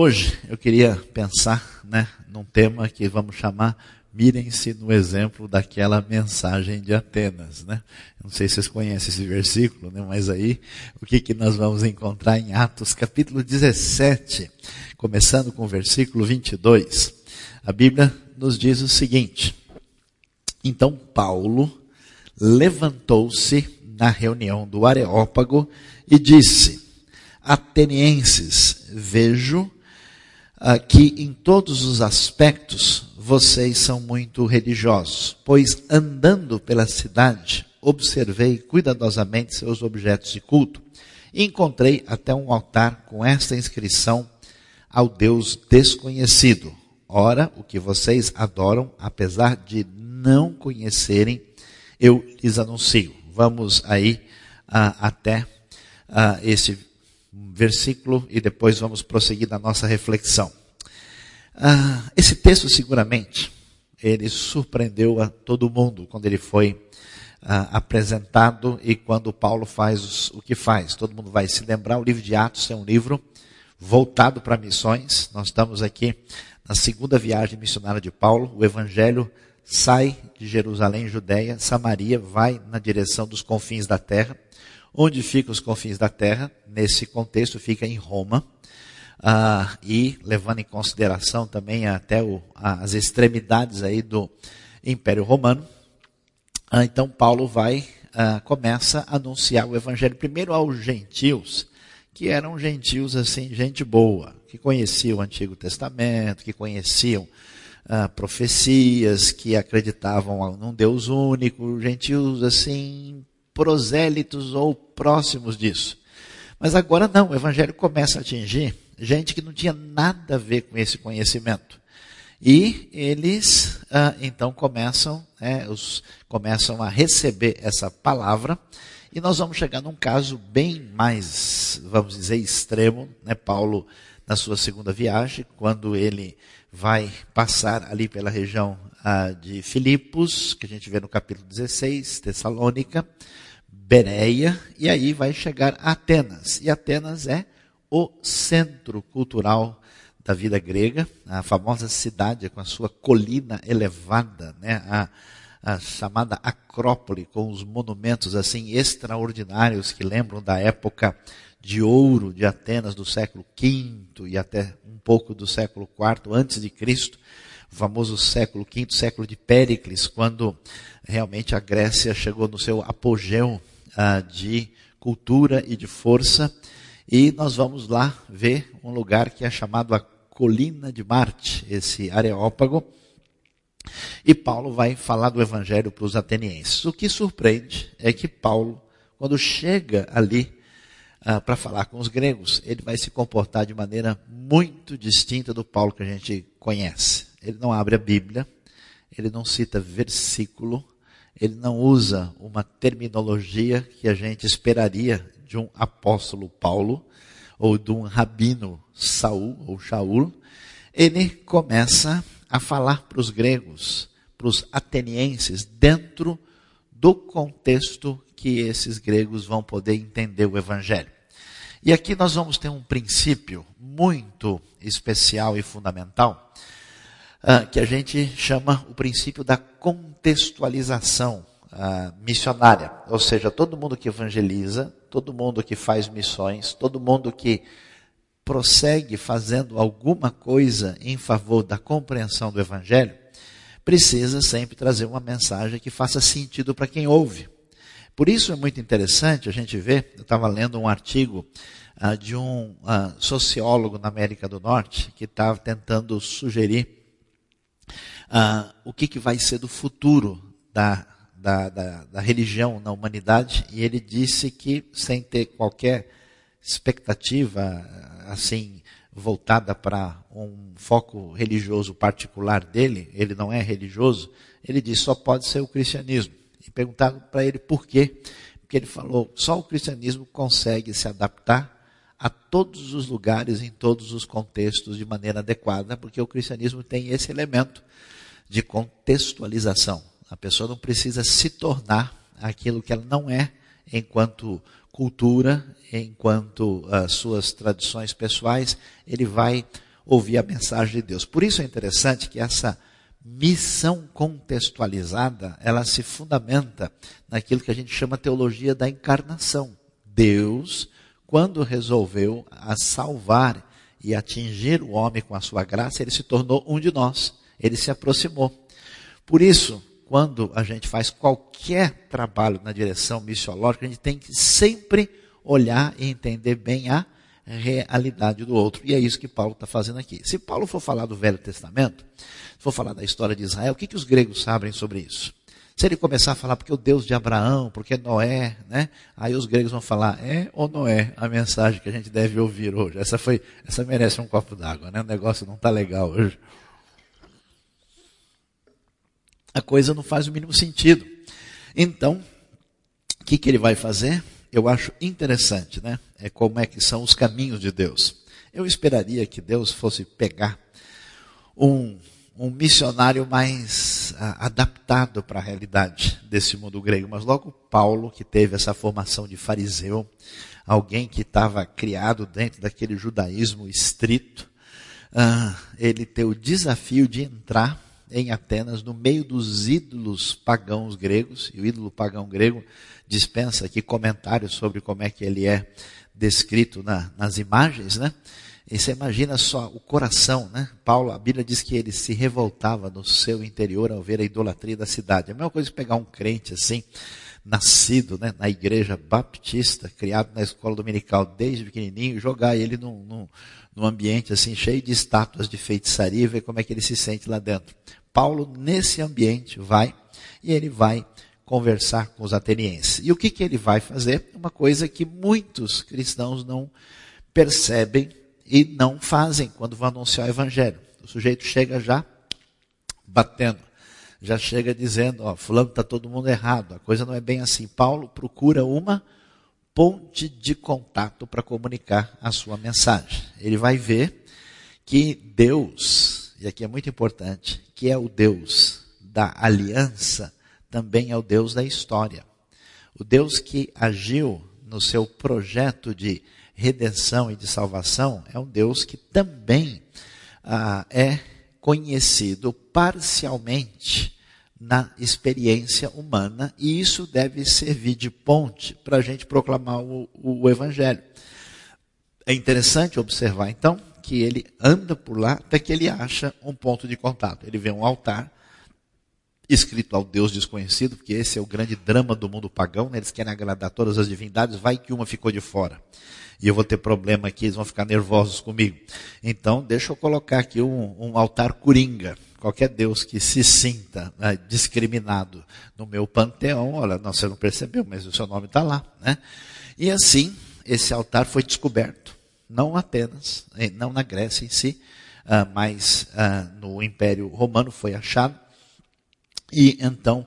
Hoje eu queria pensar né, num tema que vamos chamar Mirem-se no exemplo daquela mensagem de Atenas. Né? Não sei se vocês conhecem esse versículo, né? mas aí o que, que nós vamos encontrar em Atos capítulo 17, começando com o versículo 22. A Bíblia nos diz o seguinte: Então Paulo levantou-se na reunião do Areópago e disse: Atenienses, vejo uh, que em todos os aspectos vocês são muito religiosos, pois andando pela cidade, observei cuidadosamente seus objetos de culto e encontrei até um altar com esta inscrição ao Deus desconhecido. Ora, o que vocês adoram, apesar de não conhecerem, eu lhes anuncio. Vamos aí uh, até uh, esse versículo e depois vamos prosseguir na nossa reflexão. Ah, esse texto seguramente ele surpreendeu a todo mundo quando ele foi ah, apresentado e quando Paulo faz o que faz. Todo mundo vai se lembrar. O livro de Atos é um livro voltado para missões. Nós estamos aqui na segunda viagem missionária de Paulo. O Evangelho sai de Jerusalém, Judéia, Samaria, vai na direção dos confins da terra. Onde ficam os confins da terra? Nesse contexto, fica em Roma. Ah, e levando em consideração também até o, as extremidades aí do Império Romano. Ah, então Paulo vai, ah, começa a anunciar o Evangelho primeiro aos gentios, que eram gentios assim, gente boa, que conheciam o Antigo Testamento, que conheciam ah, profecias, que acreditavam num Deus único, gentios assim, prosélitos ou próximos disso. Mas agora não, o evangelho começa a atingir gente que não tinha nada a ver com esse conhecimento. E eles ah, então começam, né, os, começam a receber essa palavra. E nós vamos chegar num caso bem mais, vamos dizer, extremo. Né? Paulo, na sua segunda viagem, quando ele vai passar ali pela região ah, de Filipos, que a gente vê no capítulo 16, Tessalônica, Bereia, e aí vai chegar a Atenas. E Atenas é o centro cultural da vida grega, a famosa cidade com a sua colina elevada, né? a, a chamada Acrópole, com os monumentos assim extraordinários que lembram da época de ouro de Atenas do século V e até um pouco do século IV antes de Cristo, o famoso século V, século de Péricles, quando realmente a Grécia chegou no seu apogeu ah, de cultura e de força. E nós vamos lá ver um lugar que é chamado a Colina de Marte, esse Areópago. E Paulo vai falar do evangelho para os atenienses. O que surpreende é que Paulo, quando chega ali ah, para falar com os gregos, ele vai se comportar de maneira muito distinta do Paulo que a gente conhece. Ele não abre a Bíblia, ele não cita versículo, ele não usa uma terminologia que a gente esperaria de um apóstolo Paulo ou de um rabino Saul ou Shaul. Ele começa a falar para os gregos, para os atenienses, dentro do contexto que esses gregos vão poder entender o evangelho. E aqui nós vamos ter um princípio muito especial e fundamental ah, que a gente chama o princípio da contextualização ah, missionária. Ou seja, todo mundo que evangeliza, todo mundo que faz missões, todo mundo que prossegue fazendo alguma coisa em favor da compreensão do Evangelho, precisa sempre trazer uma mensagem que faça sentido para quem ouve. Por isso é muito interessante a gente ver, eu estava lendo um artigo ah, de um ah, sociólogo na América do Norte que estava tentando sugerir ah, o que, que vai ser do futuro da, da, da, da religião na humanidade, e ele disse que, sem ter qualquer expectativa assim voltada para um foco religioso particular dele, ele não é religioso, ele disse só pode ser o cristianismo. E perguntaram para ele por quê? Porque ele falou, só o cristianismo consegue se adaptar a todos os lugares, em todos os contextos, de maneira adequada, porque o cristianismo tem esse elemento de contextualização. A pessoa não precisa se tornar aquilo que ela não é enquanto cultura, enquanto uh, suas tradições pessoais. Ele vai ouvir a mensagem de Deus. Por isso é interessante que essa missão contextualizada, ela se fundamenta naquilo que a gente chama teologia da encarnação. Deus, quando resolveu a salvar e atingir o homem com a sua graça, ele se tornou um de nós. Ele se aproximou. Por isso, quando a gente faz qualquer trabalho na direção missiológica, a gente tem que sempre olhar e entender bem a realidade do outro. E é isso que Paulo está fazendo aqui. Se Paulo for falar do Velho Testamento, for falar da história de Israel, o que, que os gregos sabem sobre isso? Se ele começar a falar porque o Deus de Abraão, porque Noé, né? Aí os gregos vão falar, é ou não é a mensagem que a gente deve ouvir hoje? Essa foi, essa merece um copo d'água, né? O negócio não está legal hoje. A coisa não faz o mínimo sentido. Então, o que, que ele vai fazer? Eu acho interessante, né? É como é que são os caminhos de Deus. Eu esperaria que Deus fosse pegar um um missionário mais ah, adaptado para a realidade desse mundo grego. Mas logo Paulo, que teve essa formação de fariseu, alguém que estava criado dentro daquele judaísmo estrito, ah, ele tem o desafio de entrar em Atenas no meio dos ídolos pagãos gregos, e o ídolo pagão grego dispensa aqui comentários sobre como é que ele é descrito na, nas imagens, né? E você imagina só o coração, né? Paulo, a Bíblia diz que ele se revoltava no seu interior ao ver a idolatria da cidade. É a mesma coisa que pegar um crente assim, nascido né, na igreja baptista, criado na escola dominical desde pequenininho, jogar ele num, num, num ambiente assim cheio de estátuas de feitiçaria e ver como é que ele se sente lá dentro. Paulo, nesse ambiente, vai e ele vai conversar com os atenienses. E o que, que ele vai fazer? Uma coisa que muitos cristãos não percebem e não fazem quando vão anunciar o evangelho. O sujeito chega já batendo, já chega dizendo, ó, fulano está todo mundo errado, a coisa não é bem assim. Paulo procura uma ponte de contato para comunicar a sua mensagem. Ele vai ver que Deus, e aqui é muito importante, que é o Deus da aliança, também é o Deus da história. O Deus que agiu no seu projeto de redenção e de salvação é um Deus que também ah, é conhecido parcialmente na experiência humana e isso deve servir de ponte para a gente proclamar o, o, Evangelho. É interessante observar então que ele anda por lá até que ele acha um ponto de contato. Ele vê um altar escrito ao Deus desconhecido, porque esse é o grande drama do mundo pagão, né? eles querem agradar todas as divindades, vai que uma ficou de fora e eu vou ter problema aqui, eles vão ficar nervosos comigo. Então, deixa eu colocar aqui um, um altar coringa. Qualquer Deus que se sinta né, discriminado no meu panteão, olha, não, você não percebeu, mas o seu nome está lá. Né? E assim, esse altar foi descoberto. Não Atenas, eh, não na Grécia em si, uh, mas uh, no Império Romano foi achado. E então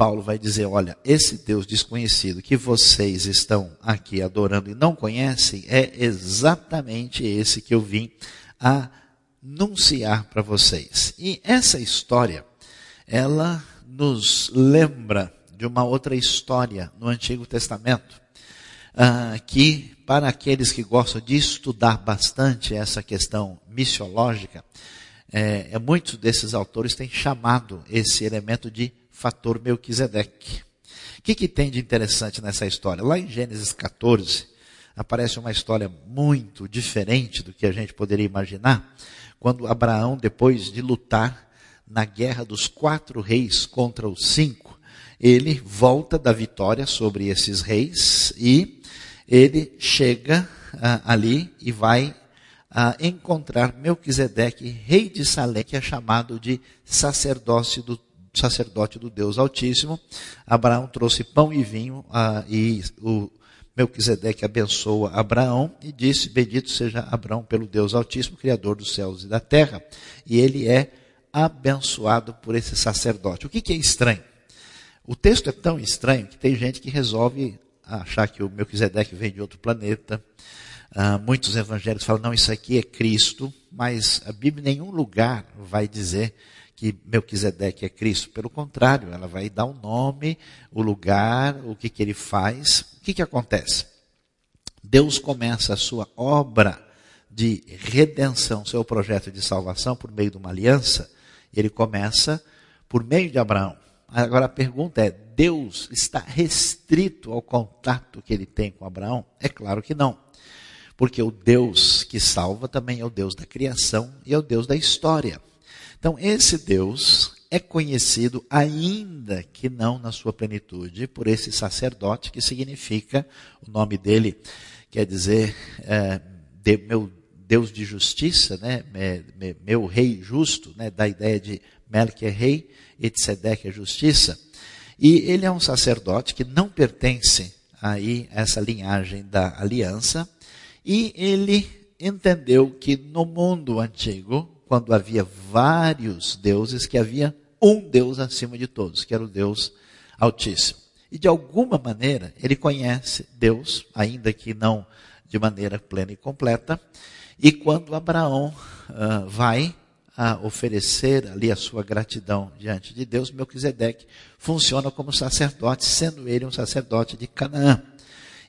Paulo vai dizer: olha, esse Deus desconhecido que vocês estão aqui adorando e não conhecem, é exatamente esse que eu vim anunciar para vocês. E essa história, ela nos lembra de uma outra história no Antigo Testamento, ah, que para aqueles que gostam de estudar bastante essa questão missiológica, é, é, muitos desses autores têm chamado esse elemento de fator Melquisedeque. O que, que tem de interessante nessa história? Lá em Gênesis 14, aparece uma história muito diferente do que a gente poderia imaginar, quando Abraão, depois de lutar na guerra dos quatro reis contra os cinco, ele volta da vitória sobre esses reis e ele chega ah, ali e vai ah, encontrar Melquisedeque, rei de Salém, que é chamado de sacerdócio do sacerdote do Deus Altíssimo. Abraão trouxe pão e vinho ah, e o Melquisedeque abençoa Abraão e disse: Bendito seja Abraão pelo Deus Altíssimo, Criador dos céus e da terra. E ele é abençoado por esse sacerdote. O que, que é estranho? O texto é tão estranho que tem gente que resolve achar que o Melquisedeque vem de outro planeta. Ah, muitos evangelhos falam, não, isso aqui é Cristo, mas a Bíblia em nenhum lugar vai dizer que Melquisedeque é Cristo. Pelo contrário, ela vai dar o um nome, o lugar, o que, que ele faz. O que, que acontece? Deus começa a sua obra de redenção, seu projeto de salvação por meio de uma aliança, ele começa por meio de Abraão. Agora a pergunta é: Deus está restrito ao contato que ele tem com Abraão? É claro que não. Porque o Deus que salva também é o Deus da criação e é o Deus da história. Então, esse Deus é conhecido, ainda que não na sua plenitude, por esse sacerdote, que significa, o nome dele quer dizer, é, de, meu Deus de justiça, né? meu rei justo, né? da ideia de Melque é rei, Etzedeque é justiça. E ele é um sacerdote que não pertence aí a essa linhagem da aliança, e ele entendeu que no mundo antigo, quando havia vários deuses, que havia um Deus acima de todos, que era o Deus Altíssimo. E de alguma maneira ele conhece Deus, ainda que não de maneira plena e completa. E quando Abraão uh, vai a oferecer ali a sua gratidão diante de Deus, Melquisedeque funciona como sacerdote, sendo ele um sacerdote de Canaã.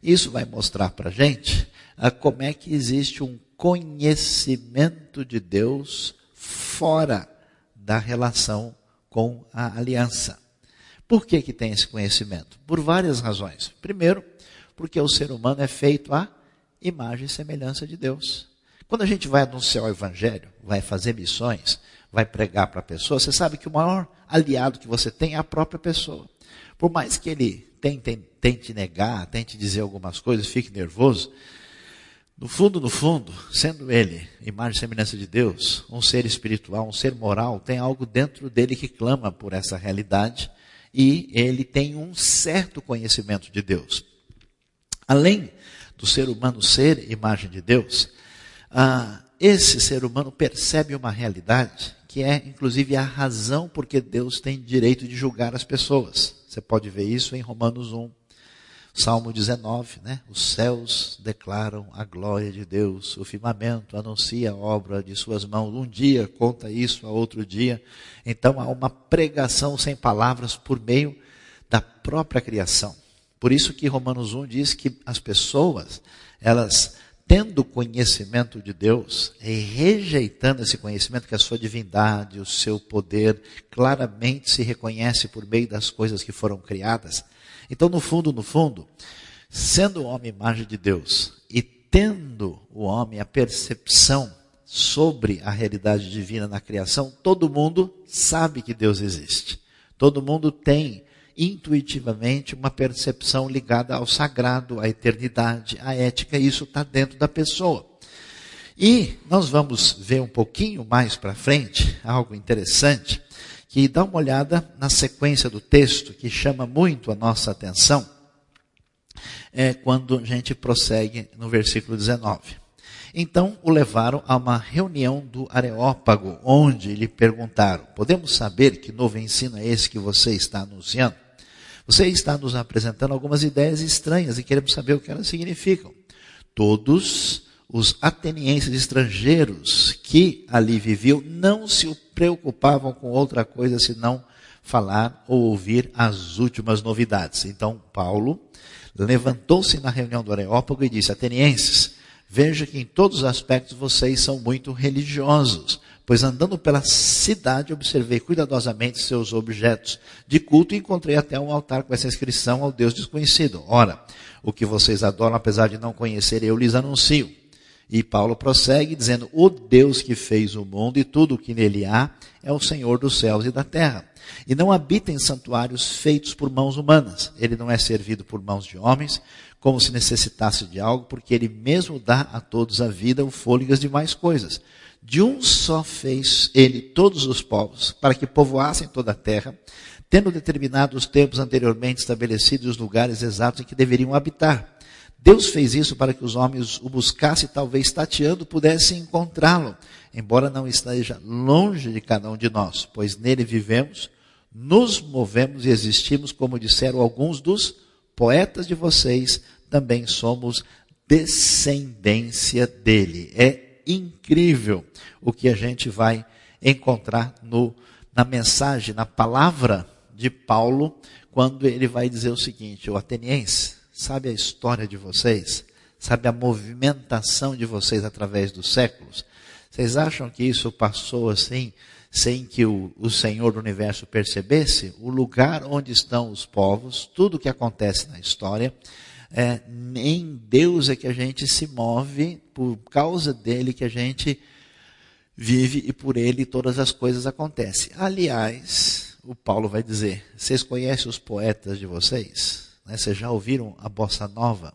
Isso vai mostrar para a gente uh, como é que existe um conhecimento de Deus fora da relação com a aliança. Por que, que tem esse conhecimento? Por várias razões. Primeiro, porque o ser humano é feito à imagem e semelhança de Deus. Quando a gente vai anunciar o Evangelho, vai fazer missões, vai pregar para a pessoa, você sabe que o maior aliado que você tem é a própria pessoa. Por mais que ele tente, tente negar, tente dizer algumas coisas, fique nervoso, no fundo, no fundo, sendo ele imagem e semelhança de Deus, um ser espiritual, um ser moral, tem algo dentro dele que clama por essa realidade e ele tem um certo conhecimento de Deus. Além do ser humano ser imagem de Deus, ah, esse ser humano percebe uma realidade que é, inclusive, a razão porque Deus tem direito de julgar as pessoas. Você pode ver isso em Romanos 1, Salmo 19, né? Os céus declaram a glória de Deus, o firmamento anuncia a obra de suas mãos. Um dia conta isso a outro dia. Então há uma pregação sem palavras por meio da própria criação. Por isso que Romanos 1 diz que as pessoas, elas tendo conhecimento de Deus e rejeitando esse conhecimento que a sua divindade, o seu poder, claramente se reconhece por meio das coisas que foram criadas então, no fundo, no fundo, sendo o homem imagem de Deus e tendo o homem a percepção sobre a realidade divina na criação, todo mundo sabe que Deus existe. Todo mundo tem intuitivamente uma percepção ligada ao sagrado, à eternidade, à ética, e isso está dentro da pessoa. E nós vamos ver um pouquinho mais para frente algo interessante que dá uma olhada na sequência do texto, que chama muito a nossa atenção, é quando a gente prossegue no versículo 19. Então o levaram a uma reunião do Areópago, onde lhe perguntaram: Podemos saber que novo ensino é esse que você está anunciando? Você está nos apresentando algumas ideias estranhas e queremos saber o que elas significam. Todos os atenienses estrangeiros que ali viviam não se preocupavam com outra coisa senão falar ou ouvir as últimas novidades. Então, Paulo levantou-se na reunião do Areópago e disse: Atenienses, veja que em todos os aspectos vocês são muito religiosos, pois andando pela cidade observei cuidadosamente seus objetos de culto e encontrei até um altar com essa inscrição ao Deus desconhecido. Ora, o que vocês adoram, apesar de não conhecer, eu lhes anuncio. E Paulo prossegue dizendo: O Deus que fez o mundo e tudo o que nele há é o Senhor dos céus e da terra. E não habita em santuários feitos por mãos humanas. Ele não é servido por mãos de homens, como se necessitasse de algo, porque ele mesmo dá a todos a vida, o fôlego e as demais coisas. De um só fez ele todos os povos, para que povoassem toda a terra, tendo determinado os tempos anteriormente estabelecidos os lugares exatos em que deveriam habitar Deus fez isso para que os homens o buscassem, talvez tateando pudessem encontrá-lo, embora não esteja longe de cada um de nós, pois nele vivemos, nos movemos e existimos, como disseram alguns dos poetas de vocês, também somos descendência dele. É incrível o que a gente vai encontrar no, na mensagem, na palavra de Paulo, quando ele vai dizer o seguinte: o ateniense, Sabe a história de vocês? sabe, a movimentação de vocês através dos séculos. Vocês acham que isso passou assim, sem que o, o Senhor do universo percebesse? O lugar onde estão os povos, tudo o que acontece na história, é, em Deus é que a gente se move, por causa dele que a gente vive e por ele todas as coisas acontecem. Aliás, o Paulo vai dizer: vocês conhecem os poetas de vocês? Né? Vocês já ouviram a bossa nova?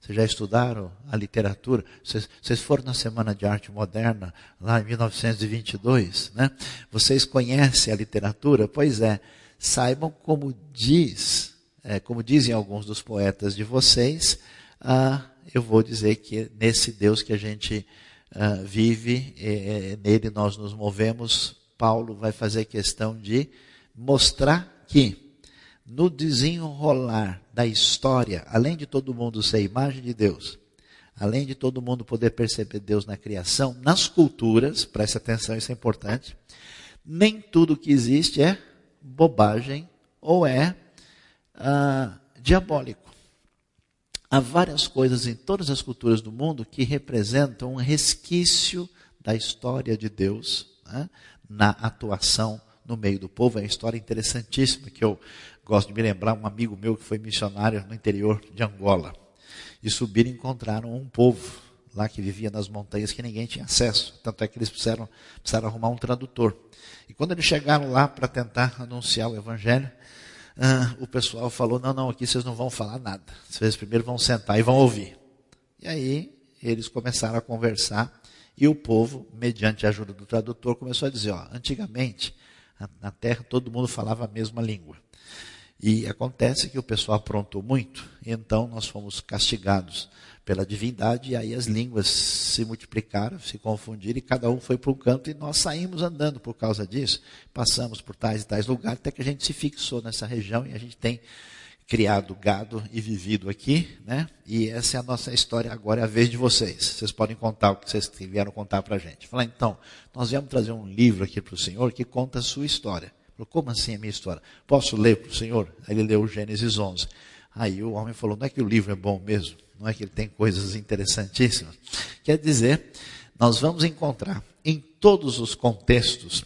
Vocês já estudaram a literatura? Vocês, vocês, foram na Semana de Arte Moderna, lá em 1922, né? Vocês conhecem a literatura? Pois é, saibam como diz é, como dizem alguns dos poetas de vocês, ah, eu vou dizer que nesse Deus que a gente ah, vive, é, é, nele nós nos movemos, Paulo vai fazer questão de mostrar que no desenrolar da história, além de todo mundo ser imagem de Deus, além de todo mundo poder perceber Deus na criação, nas culturas, preste atenção, isso é importante, nem tudo que existe é bobagem ou é ah, diabólico. Há várias coisas em todas as culturas do mundo que representam um resquício da história de Deus né, na atuação no meio do povo. É uma história interessantíssima que eu gosto de me lembrar. Um amigo meu que foi missionário no interior de Angola. E subiram e encontraram um povo lá que vivia nas montanhas que ninguém tinha acesso. Tanto é que eles precisaram, precisaram arrumar um tradutor. E quando eles chegaram lá para tentar anunciar o evangelho, ah, o pessoal falou: não, não, aqui vocês não vão falar nada. Vocês primeiro vão sentar e vão ouvir. E aí eles começaram a conversar e o povo, mediante a ajuda do tradutor, começou a dizer: ó, antigamente na terra todo mundo falava a mesma língua. E acontece que o pessoal aprontou muito, então nós fomos castigados pela divindade, e aí as línguas se multiplicaram, se confundiram, e cada um foi para um canto, e nós saímos andando por causa disso. Passamos por tais e tais lugares, até que a gente se fixou nessa região, e a gente tem criado gado e vivido aqui, né? E essa é a nossa história, agora é a vez de vocês. Vocês podem contar o que vocês vieram contar para a gente. Falar, então, nós viemos trazer um livro aqui para o senhor que conta a sua história. Falou, como assim a minha história? Posso ler para o senhor? Aí ele leu Gênesis 11. Aí o homem falou, não é que o livro é bom mesmo? Não é que ele tem coisas interessantíssimas. Quer dizer, nós vamos encontrar em todos os contextos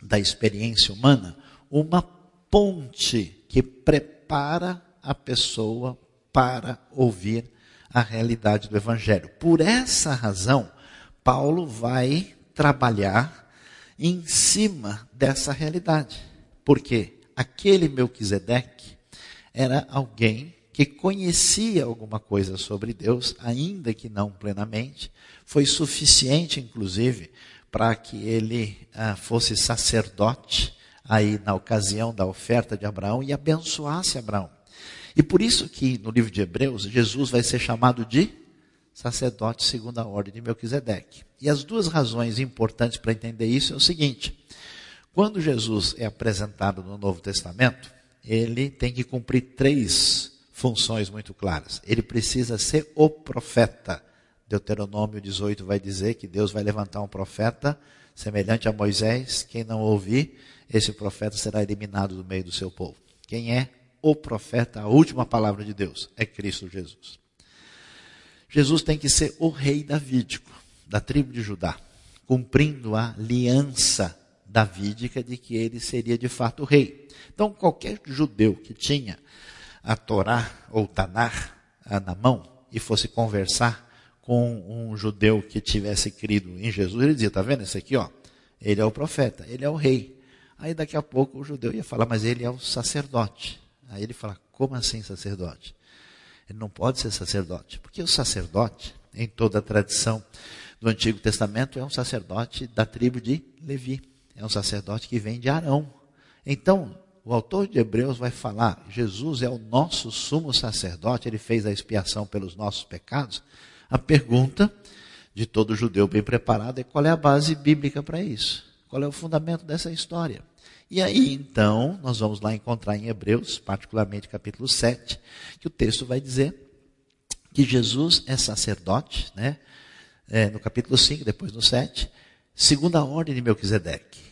da experiência humana uma ponte que prepara a pessoa para ouvir a realidade do Evangelho. Por essa razão, Paulo vai trabalhar em cima dessa realidade. Porque aquele Melquisedeque era alguém que conhecia alguma coisa sobre Deus, ainda que não plenamente, foi suficiente, inclusive, para que ele ah, fosse sacerdote aí na ocasião da oferta de Abraão e abençoasse Abraão. E por isso que no livro de Hebreus, Jesus vai ser chamado de sacerdote segundo a ordem de Melquisedeque. E as duas razões importantes para entender isso é o seguinte: quando Jesus é apresentado no Novo Testamento, ele tem que cumprir três funções muito claras. Ele precisa ser o profeta. Deuteronômio 18 vai dizer que Deus vai levantar um profeta semelhante a Moisés. Quem não ouvir, esse profeta será eliminado do meio do seu povo. Quem é o profeta, a última palavra de Deus? É Cristo Jesus. Jesus tem que ser o rei davídico, da tribo de Judá, cumprindo a aliança davídica de que ele seria de fato o rei. Então, qualquer judeu que tinha a Torá ou Tanar na mão e fosse conversar com um judeu que tivesse crido em Jesus, ele dizia: Está vendo esse aqui? Ó, ele é o profeta, ele é o rei. Aí daqui a pouco o judeu ia falar: Mas ele é o sacerdote. Aí ele fala: Como assim sacerdote? Ele não pode ser sacerdote, porque o sacerdote, em toda a tradição do Antigo Testamento, é um sacerdote da tribo de Levi, é um sacerdote que vem de Arão. Então, o autor de Hebreus vai falar: Jesus é o nosso sumo sacerdote, ele fez a expiação pelos nossos pecados. A pergunta de todo judeu bem preparado é qual é a base bíblica para isso? Qual é o fundamento dessa história? E aí, então, nós vamos lá encontrar em Hebreus, particularmente capítulo 7, que o texto vai dizer que Jesus é sacerdote, né? É, no capítulo 5, depois no 7, segundo a ordem de Melquisedeque.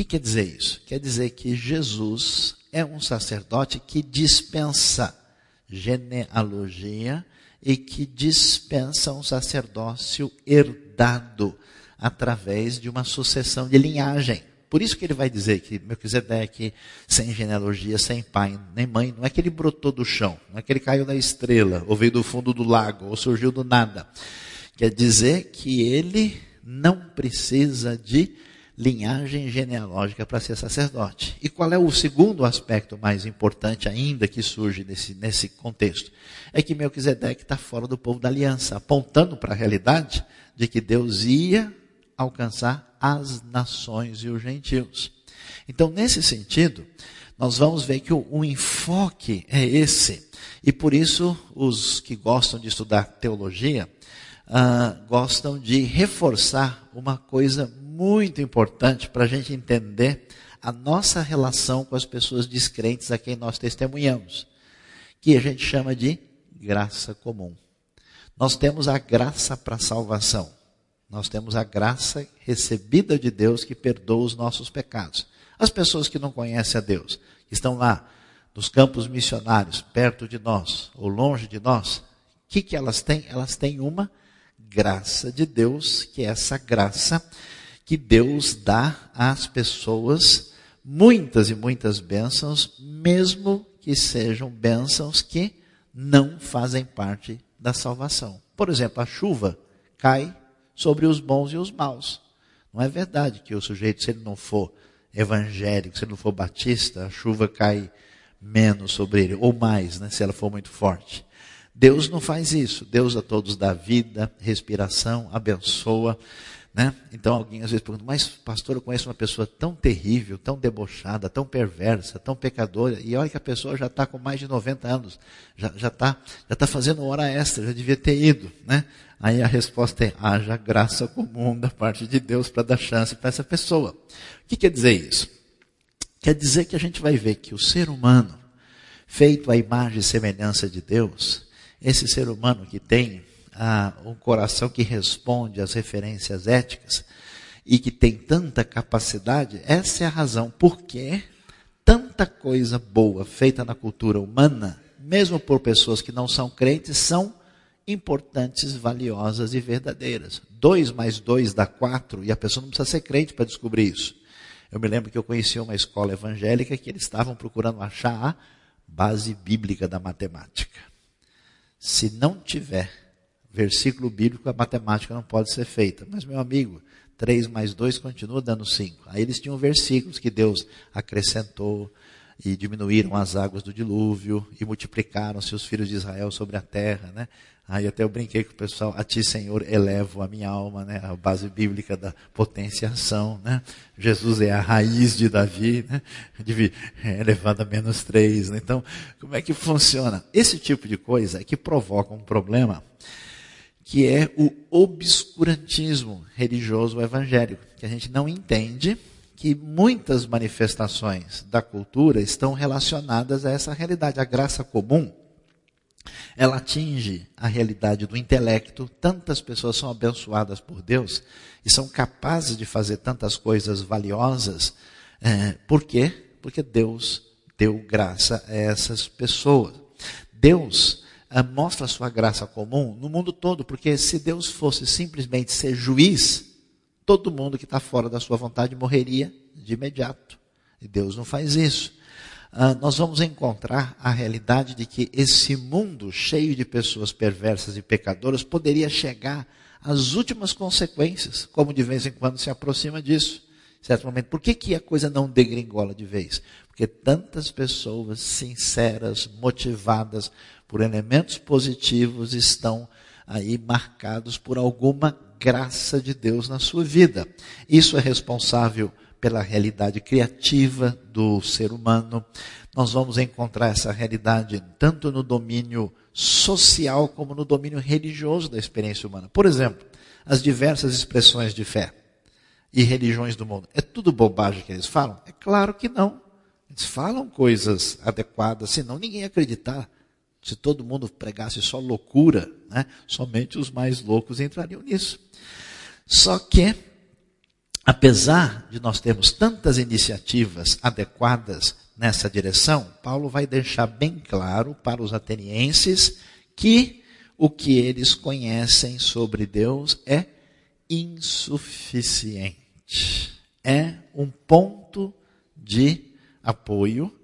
Que quer dizer isso? Quer dizer que Jesus é um sacerdote que dispensa genealogia e que dispensa um sacerdócio herdado através de uma sucessão de linhagem. Por isso que ele vai dizer que Melquisedeque, sem genealogia, sem pai nem mãe, não é que ele brotou do chão, não é que ele caiu da estrela, ou veio do fundo do lago, ou surgiu do nada. Quer dizer que ele não precisa de linhagem genealógica para ser sacerdote. E qual é o segundo aspecto mais importante ainda que surge nesse, nesse contexto? É que Melquisedeque está fora do povo da aliança, apontando para a realidade de que Deus ia alcançar as nações e os gentios. Então, nesse sentido, nós vamos ver que o, o enfoque é esse. E por isso, os que gostam de estudar teologia, Uh, gostam de reforçar uma coisa muito importante para a gente entender a nossa relação com as pessoas descrentes a quem nós testemunhamos, que a gente chama de graça comum. Nós temos a graça para salvação. Nós temos a graça recebida de Deus que perdoa os nossos pecados. As pessoas que não conhecem a Deus, que estão lá nos campos missionários, perto de nós ou longe de nós, o que, que elas têm? Elas têm uma graça de Deus, que é essa graça que Deus dá às pessoas muitas e muitas bênçãos, mesmo que sejam bênçãos que não fazem parte da salvação. Por exemplo, a chuva cai sobre os bons e os maus. Não é verdade que o sujeito, se ele não for evangélico, se ele não for batista, a chuva cai menos sobre ele, ou mais, né, se ela for muito forte. Deus não faz isso. Deus a todos dá vida, respiração, abençoa. Né? Então alguém às vezes pergunta, mas pastor, eu conheço uma pessoa tão terrível, tão debochada, tão perversa, tão pecadora, e olha que a pessoa já está com mais de 90 anos, já está já tá, já tá fazendo hora extra, já devia ter ido. Né? Aí a resposta é, haja graça comum da parte de Deus para dar chance para essa pessoa. O que quer dizer isso? Quer dizer que a gente vai ver que o ser humano, feito à imagem e semelhança de Deus, esse ser humano que tem ah, um coração que responde às referências éticas e que tem tanta capacidade, essa é a razão porque tanta coisa boa feita na cultura humana, mesmo por pessoas que não são crentes, são importantes, valiosas e verdadeiras. Dois mais dois dá quatro e a pessoa não precisa ser crente para descobrir isso. Eu me lembro que eu conheci uma escola evangélica que eles estavam procurando achar a base bíblica da matemática. Se não tiver versículo bíblico, a matemática não pode ser feita. Mas, meu amigo, 3 mais 2 continua dando 5. Aí eles tinham versículos que Deus acrescentou e diminuíram as águas do dilúvio e multiplicaram-se os filhos de Israel sobre a terra, né? Aí até eu brinquei com o pessoal, a ti, Senhor, elevo a minha alma, né? A base bíblica da potenciação, né? Jesus é a raiz de Davi, né? É elevado a menos três, né? Então, como é que funciona? Esse tipo de coisa é que provoca um problema que é o obscurantismo religioso evangélico, que a gente não entende que muitas manifestações da cultura estão relacionadas a essa realidade. A graça comum, ela atinge a realidade do intelecto. Tantas pessoas são abençoadas por Deus e são capazes de fazer tantas coisas valiosas. É, por quê? Porque Deus deu graça a essas pessoas. Deus mostra a sua graça comum no mundo todo, porque se Deus fosse simplesmente ser juiz, todo mundo que está fora da sua vontade morreria de imediato. E Deus não faz isso. Ah, nós vamos encontrar a realidade de que esse mundo cheio de pessoas perversas e pecadoras poderia chegar às últimas consequências, como de vez em quando se aproxima disso. Certo momento. Por que, que a coisa não degringola de vez? Porque tantas pessoas sinceras, motivadas por elementos positivos estão aí marcados por alguma graça de Deus na sua vida. Isso é responsável pela realidade criativa do ser humano. Nós vamos encontrar essa realidade tanto no domínio social como no domínio religioso da experiência humana. Por exemplo, as diversas expressões de fé e religiões do mundo. É tudo bobagem que eles falam? É claro que não. Eles falam coisas adequadas, senão ninguém acreditar. Se todo mundo pregasse só loucura, né, somente os mais loucos entrariam nisso. Só que, apesar de nós termos tantas iniciativas adequadas nessa direção, Paulo vai deixar bem claro para os atenienses que o que eles conhecem sobre Deus é insuficiente. É um ponto de apoio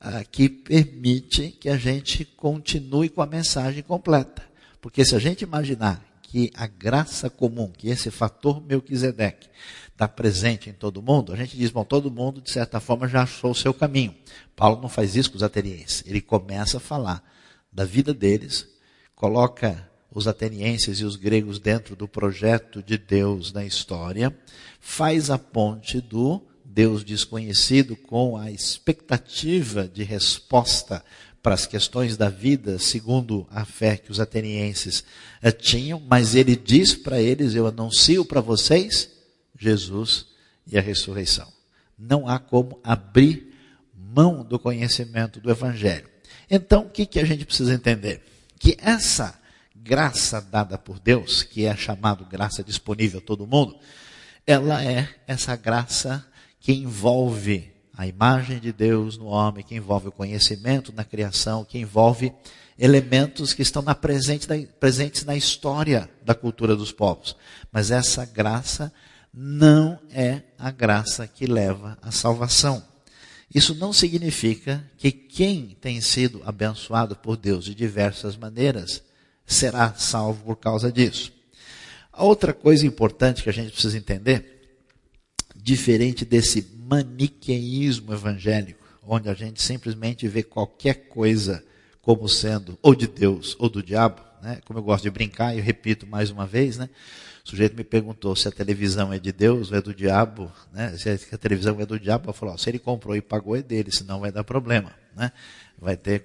ah, que permite que a gente continue com a mensagem completa. Porque se a gente imaginar que a graça comum, que esse fator Melquisedeque, está presente em todo mundo, a gente diz, bom, todo mundo, de certa forma, já achou o seu caminho. Paulo não faz isso com os atenienses. Ele começa a falar da vida deles, coloca os atenienses e os gregos dentro do projeto de Deus na história, faz a ponte do Deus desconhecido com a expectativa de resposta para as questões da vida, segundo a fé que os atenienses eh, tinham, mas ele diz para eles: Eu anuncio para vocês Jesus e a ressurreição. Não há como abrir mão do conhecimento do Evangelho. Então, o que, que a gente precisa entender? Que essa graça dada por Deus, que é chamado graça disponível a todo mundo, ela é essa graça que envolve a imagem de Deus no homem, que envolve o conhecimento na criação, que envolve elementos que estão na presente, presentes na história da cultura dos povos. Mas essa graça não é a graça que leva à salvação. Isso não significa que quem tem sido abençoado por Deus de diversas maneiras será salvo por causa disso. A outra coisa importante que a gente precisa entender diferente desse maniqueísmo evangélico, onde a gente simplesmente vê qualquer coisa como sendo ou de Deus ou do diabo, né? como eu gosto de brincar, e repito mais uma vez, né? O sujeito me perguntou se a televisão é de Deus ou é do diabo, né? se a televisão é do diabo, eu falou, se ele comprou e pagou é dele, senão vai dar problema. Né? vai ter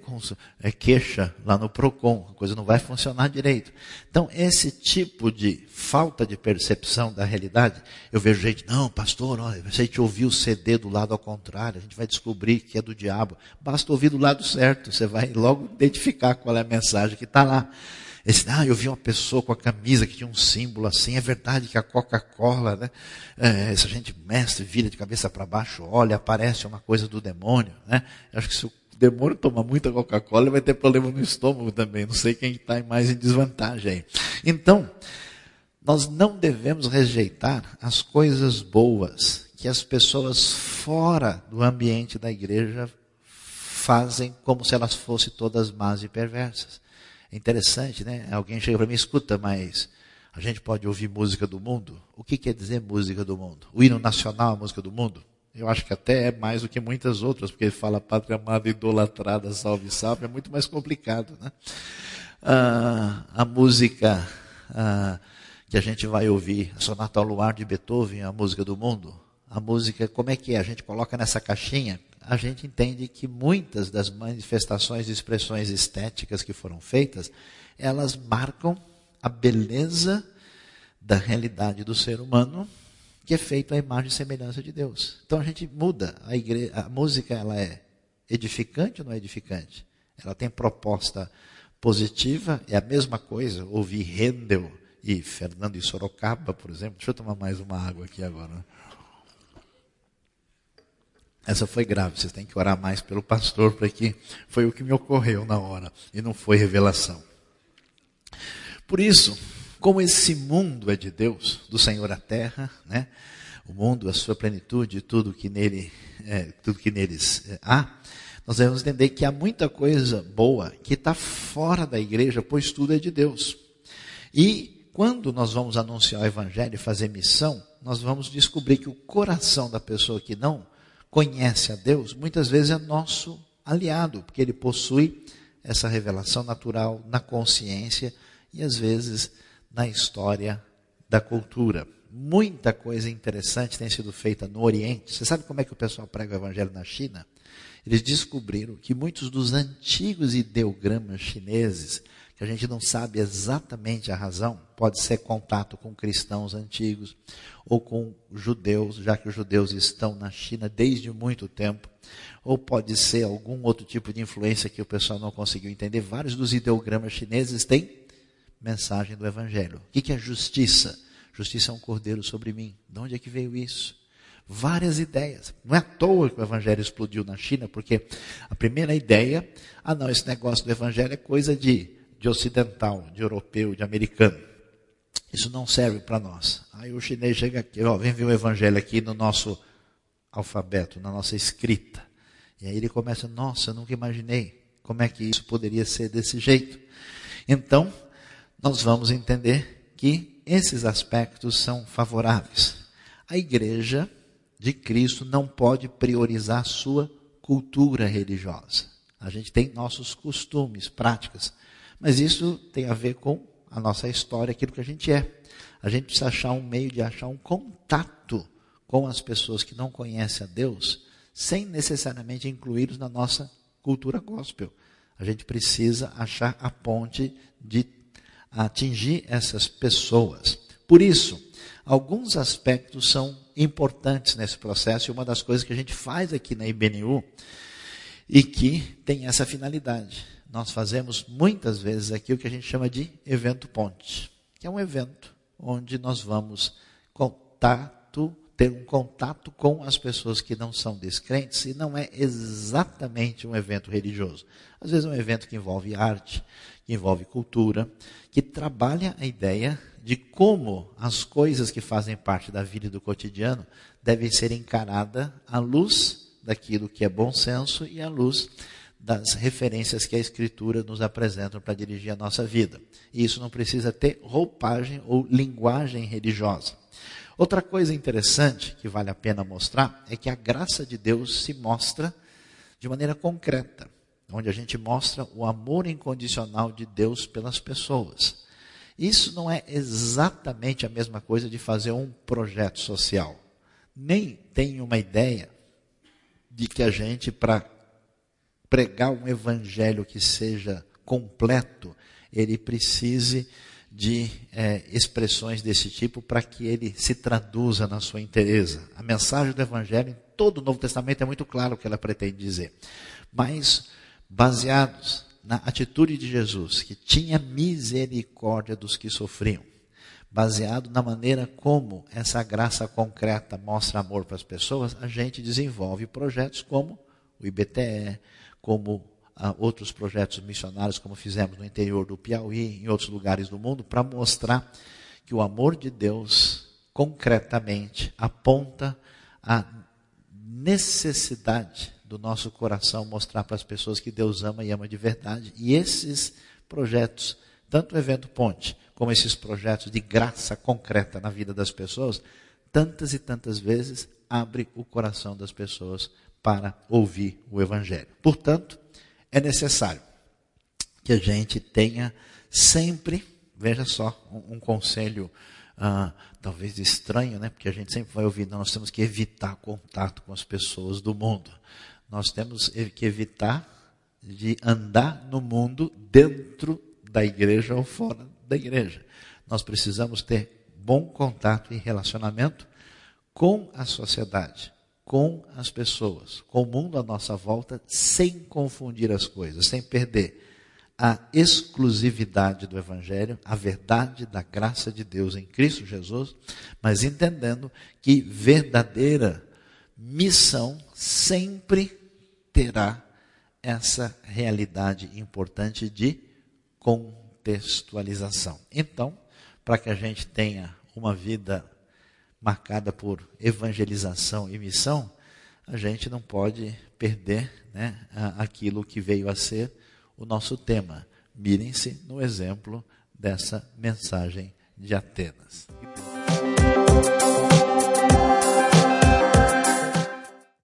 é, queixa lá no PROCON, a coisa não vai funcionar direito. Então, esse tipo de falta de percepção da realidade, eu vejo gente, não, pastor, olha, se a gente ouvir o CD do lado ao contrário, a gente vai descobrir que é do diabo. Basta ouvir do lado certo, você vai logo identificar qual é a mensagem que está lá. Esse, ah, eu vi uma pessoa com a camisa que tinha um símbolo assim. É verdade que a Coca-Cola, né? É, gente mestre, vira de cabeça para baixo, olha, aparece uma coisa do demônio, né? Eu acho que se o demônio toma muita Coca-Cola, ele vai ter problema no estômago também. Não sei quem está mais em desvantagem aí. Então, nós não devemos rejeitar as coisas boas que as pessoas fora do ambiente da igreja fazem como se elas fossem todas más e perversas. É interessante, né? Alguém chega para mim, escuta, mas a gente pode ouvir música do mundo? O que quer dizer música do mundo? O hino nacional, a música do mundo? Eu acho que até é mais do que muitas outras, porque ele fala pátria amada, idolatrada, salve, salve, é muito mais complicado. Né? Ah, a música ah, que a gente vai ouvir, a Sonata ao Luar de Beethoven, a música do mundo, a música, como é que é? A gente coloca nessa caixinha, a gente entende que muitas das manifestações e expressões estéticas que foram feitas, elas marcam a beleza da realidade do ser humano que é feito à imagem e semelhança de Deus. Então a gente muda. A, igreja, a música ela é edificante ou não é edificante? Ela tem proposta positiva, é a mesma coisa. Ouvir Handel e Fernando de Sorocaba, por exemplo. Deixa eu tomar mais uma água aqui agora. Essa foi grave, vocês têm que orar mais pelo pastor, porque foi o que me ocorreu na hora, e não foi revelação. Por isso, como esse mundo é de Deus, do Senhor a terra, né? o mundo, a sua plenitude, tudo que nele, é, tudo que neles é, há, nós devemos entender que há muita coisa boa que está fora da igreja, pois tudo é de Deus. E quando nós vamos anunciar o Evangelho e fazer missão, nós vamos descobrir que o coração da pessoa que não conhece a Deus, muitas vezes é nosso aliado, porque ele possui essa revelação natural na consciência e às vezes na história da cultura. Muita coisa interessante tem sido feita no Oriente. Você sabe como é que o pessoal prega o evangelho na China? Eles descobriram que muitos dos antigos ideogramas chineses, que a gente não sabe exatamente a razão, pode ser contato com cristãos antigos ou com judeus, já que os judeus estão na China desde muito tempo, ou pode ser algum outro tipo de influência que o pessoal não conseguiu entender. Vários dos ideogramas chineses têm mensagem do Evangelho. O que é justiça? Justiça é um cordeiro sobre mim. De onde é que veio isso? Várias ideias. Não é à toa que o Evangelho explodiu na China, porque a primeira ideia, ah não, esse negócio do Evangelho é coisa de de ocidental, de europeu, de americano. Isso não serve para nós. Aí o chinês chega aqui, ó, vem ver o evangelho aqui no nosso alfabeto, na nossa escrita. E aí ele começa, nossa, eu nunca imaginei como é que isso poderia ser desse jeito. Então, nós vamos entender que esses aspectos são favoráveis. A igreja de Cristo não pode priorizar sua cultura religiosa. A gente tem nossos costumes, práticas, mas isso tem a ver com a nossa história, aquilo que a gente é. A gente precisa achar um meio de achar um contato com as pessoas que não conhecem a Deus, sem necessariamente incluí-los na nossa cultura gospel. A gente precisa achar a ponte de atingir essas pessoas. Por isso, alguns aspectos são importantes nesse processo e uma das coisas que a gente faz aqui na IBNU e que tem essa finalidade. Nós fazemos muitas vezes aqui o que a gente chama de evento ponte, que é um evento onde nós vamos contato ter um contato com as pessoas que não são descrentes e não é exatamente um evento religioso. Às vezes é um evento que envolve arte, que envolve cultura, que trabalha a ideia de como as coisas que fazem parte da vida e do cotidiano devem ser encaradas à luz daquilo que é bom senso e à luz das referências que a Escritura nos apresenta para dirigir a nossa vida. E isso não precisa ter roupagem ou linguagem religiosa. Outra coisa interessante que vale a pena mostrar é que a graça de Deus se mostra de maneira concreta, onde a gente mostra o amor incondicional de Deus pelas pessoas. Isso não é exatamente a mesma coisa de fazer um projeto social. Nem tem uma ideia de que a gente, para pregar um evangelho que seja completo, ele precise de é, expressões desse tipo para que ele se traduza na sua inteireza. A mensagem do Evangelho em todo o Novo Testamento é muito claro o que ela pretende dizer. Mas, baseados na atitude de Jesus, que tinha misericórdia dos que sofriam, baseado na maneira como essa graça concreta mostra amor para as pessoas, a gente desenvolve projetos como o IBTE, como a outros projetos missionários, como fizemos no interior do Piauí, em outros lugares do mundo, para mostrar que o amor de Deus, concretamente, aponta a necessidade do nosso coração mostrar para as pessoas que Deus ama e ama de verdade. E esses projetos, tanto o evento Ponte, como esses projetos de graça concreta na vida das pessoas, tantas e tantas vezes abre o coração das pessoas para ouvir o Evangelho. Portanto, é necessário que a gente tenha sempre, veja só, um, um conselho ah, talvez estranho, né? Porque a gente sempre vai ouvir, nós temos que evitar contato com as pessoas do mundo. Nós temos que evitar de andar no mundo dentro da igreja ou fora da igreja. Nós precisamos ter bom contato e relacionamento com a sociedade com as pessoas, com o mundo à nossa volta, sem confundir as coisas, sem perder a exclusividade do Evangelho, a verdade da graça de Deus em Cristo Jesus, mas entendendo que verdadeira missão sempre terá essa realidade importante de contextualização. Então, para que a gente tenha uma vida marcada por evangelização e missão, a gente não pode perder né, aquilo que veio a ser o nosso tema. Mirem-se no exemplo dessa mensagem de Atenas.